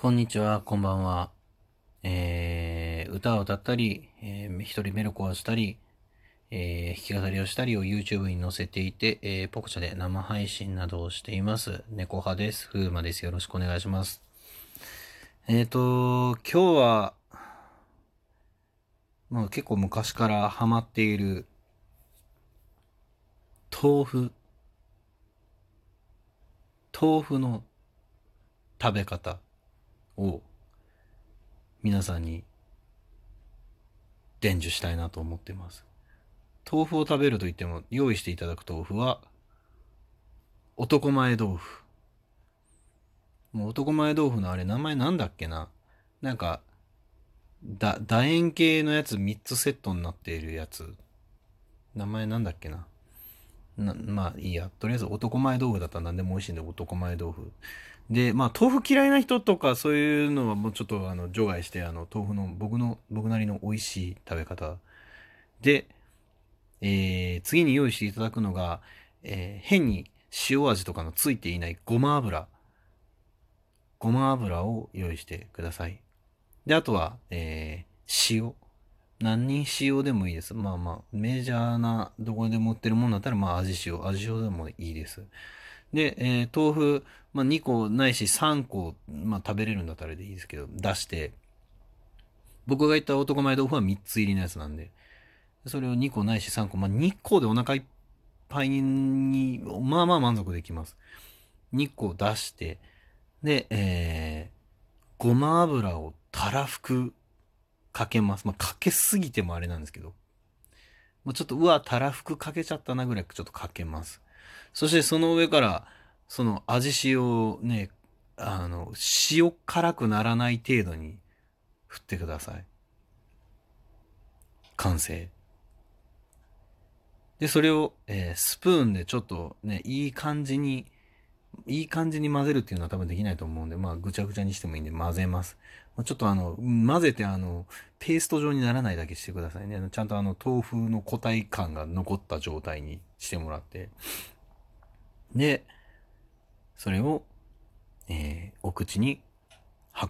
こんにちは、こんばんは。えー、歌を歌ったり、えー、一人メルコをしたり、えー、弾き語りをしたりを YouTube に載せていて、えー、ポコチャで生配信などをしています。猫派です。風魔です。よろしくお願いします。えっ、ー、と、今日は、まあ結構昔からハマっている、豆腐。豆腐の食べ方。を皆さんに伝授したいなと思ってます。豆腐を食べると言っても用意していただく豆腐は男前豆腐。もう男前豆腐のあれ名前なんだっけな？なんか、だ、楕円形のやつ3つセットになっているやつ。名前なんだっけな？なまあいいや。とりあえず男前豆腐だったら何でも美味しいんで男前豆腐。で、まあ、豆腐嫌いな人とかそういうのはもうちょっとあの除外して、あの、豆腐の僕の、僕なりの美味しい食べ方。で、えー、次に用意していただくのが、えー、変に塩味とかのついていないごま油。ごま油を用意してください。で、あとは、えー、塩。何人塩でもいいです。まあまあ、メジャーな、どこでも売ってるもんだったら、まあ味塩、味塩でもいいです。で、えー、豆腐、まあ、2個ないし3個、まあ、食べれるんだったらでいいですけど、出して、僕が言った男前豆腐は3つ入りのやつなんで、それを2個ないし3個、まあ、2個でお腹いっぱいに、まあまあ満足できます。2個出して、で、えー、ごま油をたらふくかけます。まあ、かけすぎてもあれなんですけど、もうちょっと、うわ、たらふくかけちゃったなぐらいちょっとかけます。そしてその上から、その味塩をね、あの、塩辛くならない程度に振ってください。完成。で、それを、えー、スプーンでちょっとね、いい感じに、いい感じに混ぜるっていうのは多分できないと思うんで、まあ、ぐちゃぐちゃにしてもいいんで混ぜます。ちょっとあの、混ぜてあの、ペースト状にならないだけしてくださいね。ちゃんとあの、豆腐の固体感が残った状態にしてもらって。で、それを、えー、お口に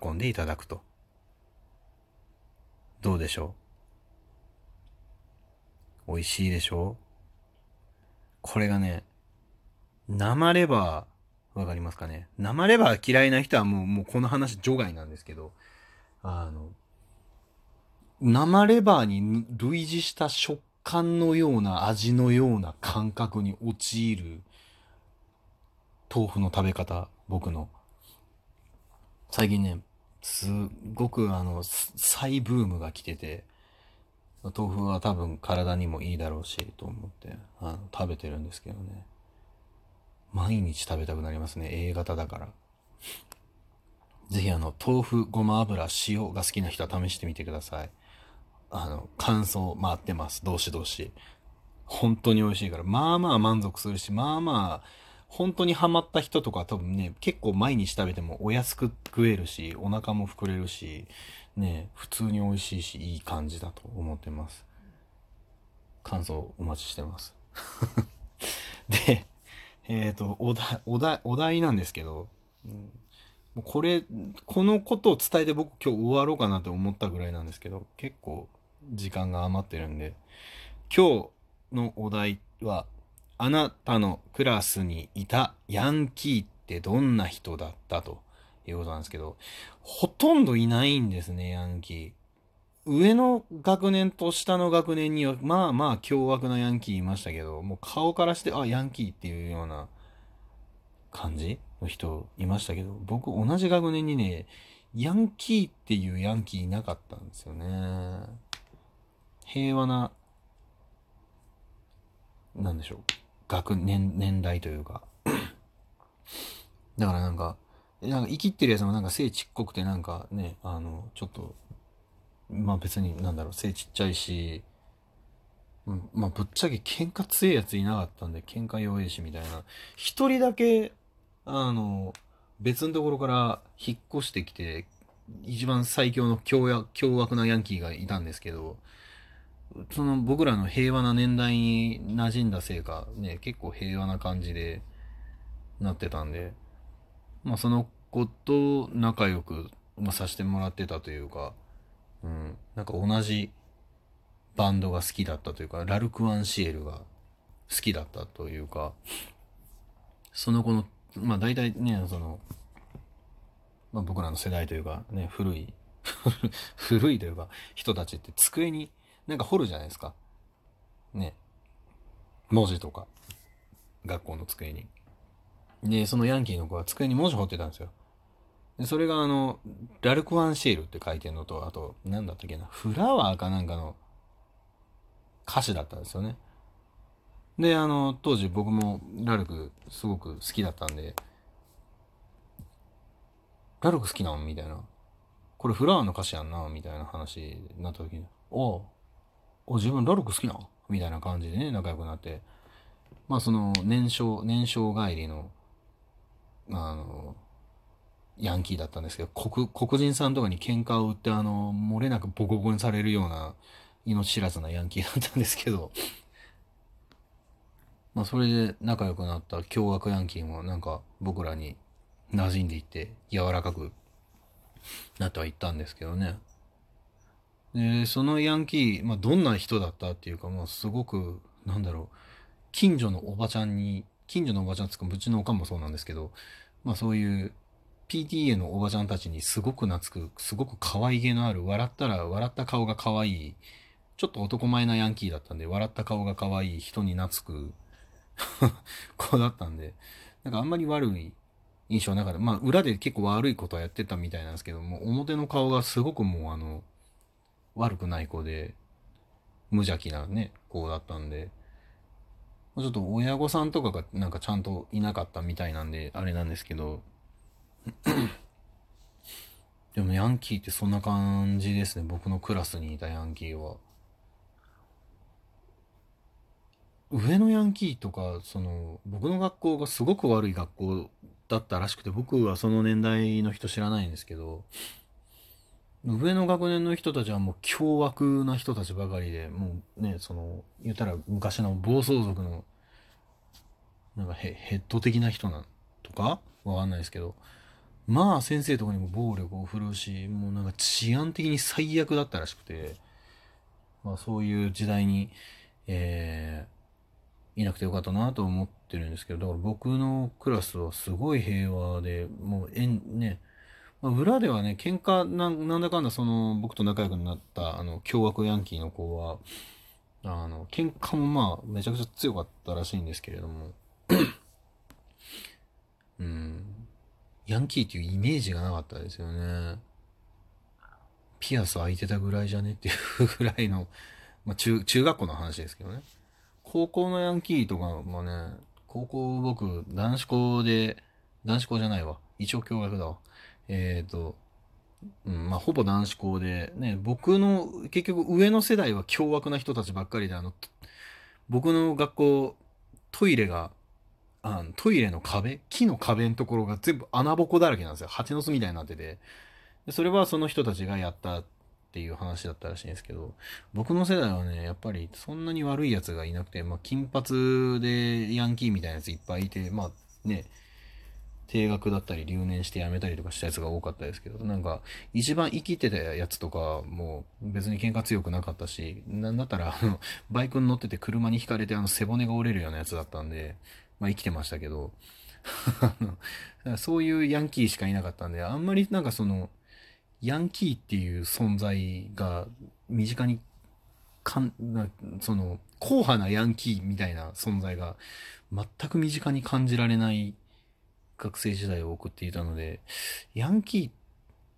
運んでいただくと。どうでしょう？美味しいでしょう？これがね、生レバー、わかりますかね？生レバー嫌いな人はもう、もうこの話除外なんですけど、あの、生レバーに類似した食感のような味のような感覚に陥る豆腐の食べ方、僕の。最近ね、すっごくあの、再ブームが来てて、豆腐は多分体にもいいだろうし、と思って、あの、食べてるんですけどね。毎日食べたくなりますね。A 型だから。ぜひあの、豆腐、ごま油、塩が好きな人は試してみてください。あの、感想回ってます。どしどし。本当に美味しいから。まあまあ満足するし、まあまあ、本当にハマった人とか多分ね、結構毎日食べてもお安く食えるし、お腹も膨れるし、ね、普通に美味しいし、いい感じだと思ってます。感想お待ちしてます。で、えっ、ー、と、お題、お題、お題なんですけど、うん、もうこれ、このことを伝えて僕今日終わろうかなと思ったぐらいなんですけど、結構時間が余ってるんで、今日のお題は、あなたのクラスにいたヤンキーってどんな人だったということなんですけど、ほとんどいないんですね、ヤンキー。上の学年と下の学年には、まあまあ凶悪なヤンキーいましたけど、もう顔からして、あ、ヤンキーっていうような感じの人いましたけど、僕同じ学年にね、ヤンキーっていうヤンキーいなかったんですよね。平和な、なんでしょう。学年、年代というか。だからなんか、なんか生きってるやつもなんか背ちっこくてなんかね、あの、ちょっと、まあ別になんだろう、背ちっちゃいし、うん、まあぶっちゃけ喧嘩強いやついなかったんで喧嘩弱いしみたいな。一人だけ、あの、別のところから引っ越してきて、一番最強の凶凶悪なヤンキーがいたんですけど、その僕らの平和な年代に馴染んだせいか、ね、結構平和な感じでなってたんで、まあその子と仲良くまあ、させてもらってたというか、うん、なんか同じバンドが好きだったというか、ラルク・アンシエルが好きだったというか、その子の、まあ大体ね、その、まあ僕らの世代というか、ね、古い 古いというか、人たちって机になんか掘るじゃないですか。ね。文字とか。学校の机に。で、そのヤンキーの子は机に文字彫ってたんですよ。でそれがあの、ラルク・ワンシールって書いてるのと、あと、なんだったっけな、フラワーかなんかの歌詞だったんですよね。で、あの、当時僕もラルクすごく好きだったんで、ラルク好きなのみたいな。これフラワーの歌詞やんなみたいな話になった時に、おお自分ラルク好きなみたいな感じでね、仲良くなって、まあその年少、年少帰りの、あの、ヤンキーだったんですけど、黒、黒人さんとかに喧嘩を売って、あの、漏れなくボコボコにされるような命知らずなヤンキーだったんですけど、まあそれで仲良くなった凶悪ヤンキーもなんか僕らに馴染んでいって柔らかくなってはいったんですけどね。で、そのヤンキー、まあ、どんな人だったっていうか、まあ、すごく、なんだろう、近所のおばちゃんに、近所のおばちゃんつか、うちのおかんもそうなんですけど、まあ、そういう PTA のおばちゃんたちにすごく懐く、すごく可愛げのある、笑ったら、笑った顔が可愛い、ちょっと男前なヤンキーだったんで、笑った顔が可愛い人に懐く 子だったんで、なんかあんまり悪い印象の中で、まあ裏で結構悪いことはやってたみたいなんですけども、表の顔がすごくもうあの、悪くない子で、無邪気なね、子だったんで、ちょっと親御さんとかがなんかちゃんといなかったみたいなんで、あれなんですけど、でもヤンキーってそんな感じですね。僕のクラスにいたヤンキーは。上のヤンキーとか、その、僕の学校がすごく悪い学校だったらしくて、僕はその年代の人知らないんですけど、上の学年の人たちはもう凶悪な人たちばかりで、もうね、その、言ったら昔の暴走族の、なんかヘヘッド的な人なんとかわかんないですけど、まあ先生とかにも暴力を振るうし、もうなんか治安的に最悪だったらしくて、まあそういう時代に、えー、いなくてよかったなと思ってるんですけど、だから僕のクラスはすごい平和で、もう、えん、ね、まあ、裏ではね、喧嘩な、なんだかんだその、僕と仲良くなった、あの、凶悪ヤンキーの子は、あの、喧嘩もまあ、めちゃくちゃ強かったらしいんですけれども、うん、ヤンキーっていうイメージがなかったですよね。ピアス開いてたぐらいじゃねっていう ぐらいの、まあ中、中学校の話ですけどね。高校のヤンキーとかもね、高校僕、男子校で、男子校じゃないわ。一応共学だわ。えっ、ー、と、うん、まあ、ほぼ男子校で、ね、僕の、結局上の世代は凶悪な人たちばっかりで、あの、僕の学校、トイレが、あのトイレの壁？木の壁のところが全部穴ぼこだらけなんですよ。蜂の巣みたいになってて。それはその人たちがやったっていう話だったらしいんですけど、僕の世代はね、やっぱりそんなに悪い奴がいなくて、まあ、金髪でヤンキーみたいなやついっぱいいて、まあね、定額だったり留年して辞めたりとかしたやつが多かったですけど、なんか、一番生きてたやつとか、もう別に喧嘩強くなかったし、なんだったら、あの、バイクに乗ってて車にひかれてあの背骨が折れるようなやつだったんで、まあ生きてましたけど、そういうヤンキーしかいなかったんで、あんまりなんかその、ヤンキーっていう存在が身近にかんなその硬派なヤンキーみたいな存在が全く身近に感じられない学生時代を送っていたのでヤンキー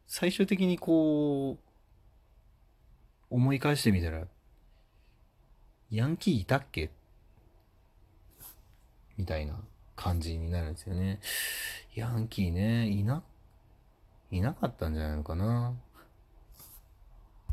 最終的にこう思い返してみたらヤンキーいたっけ？みたいな感じになるんですよね。ヤンキーね、いないなかったんじゃないのかな。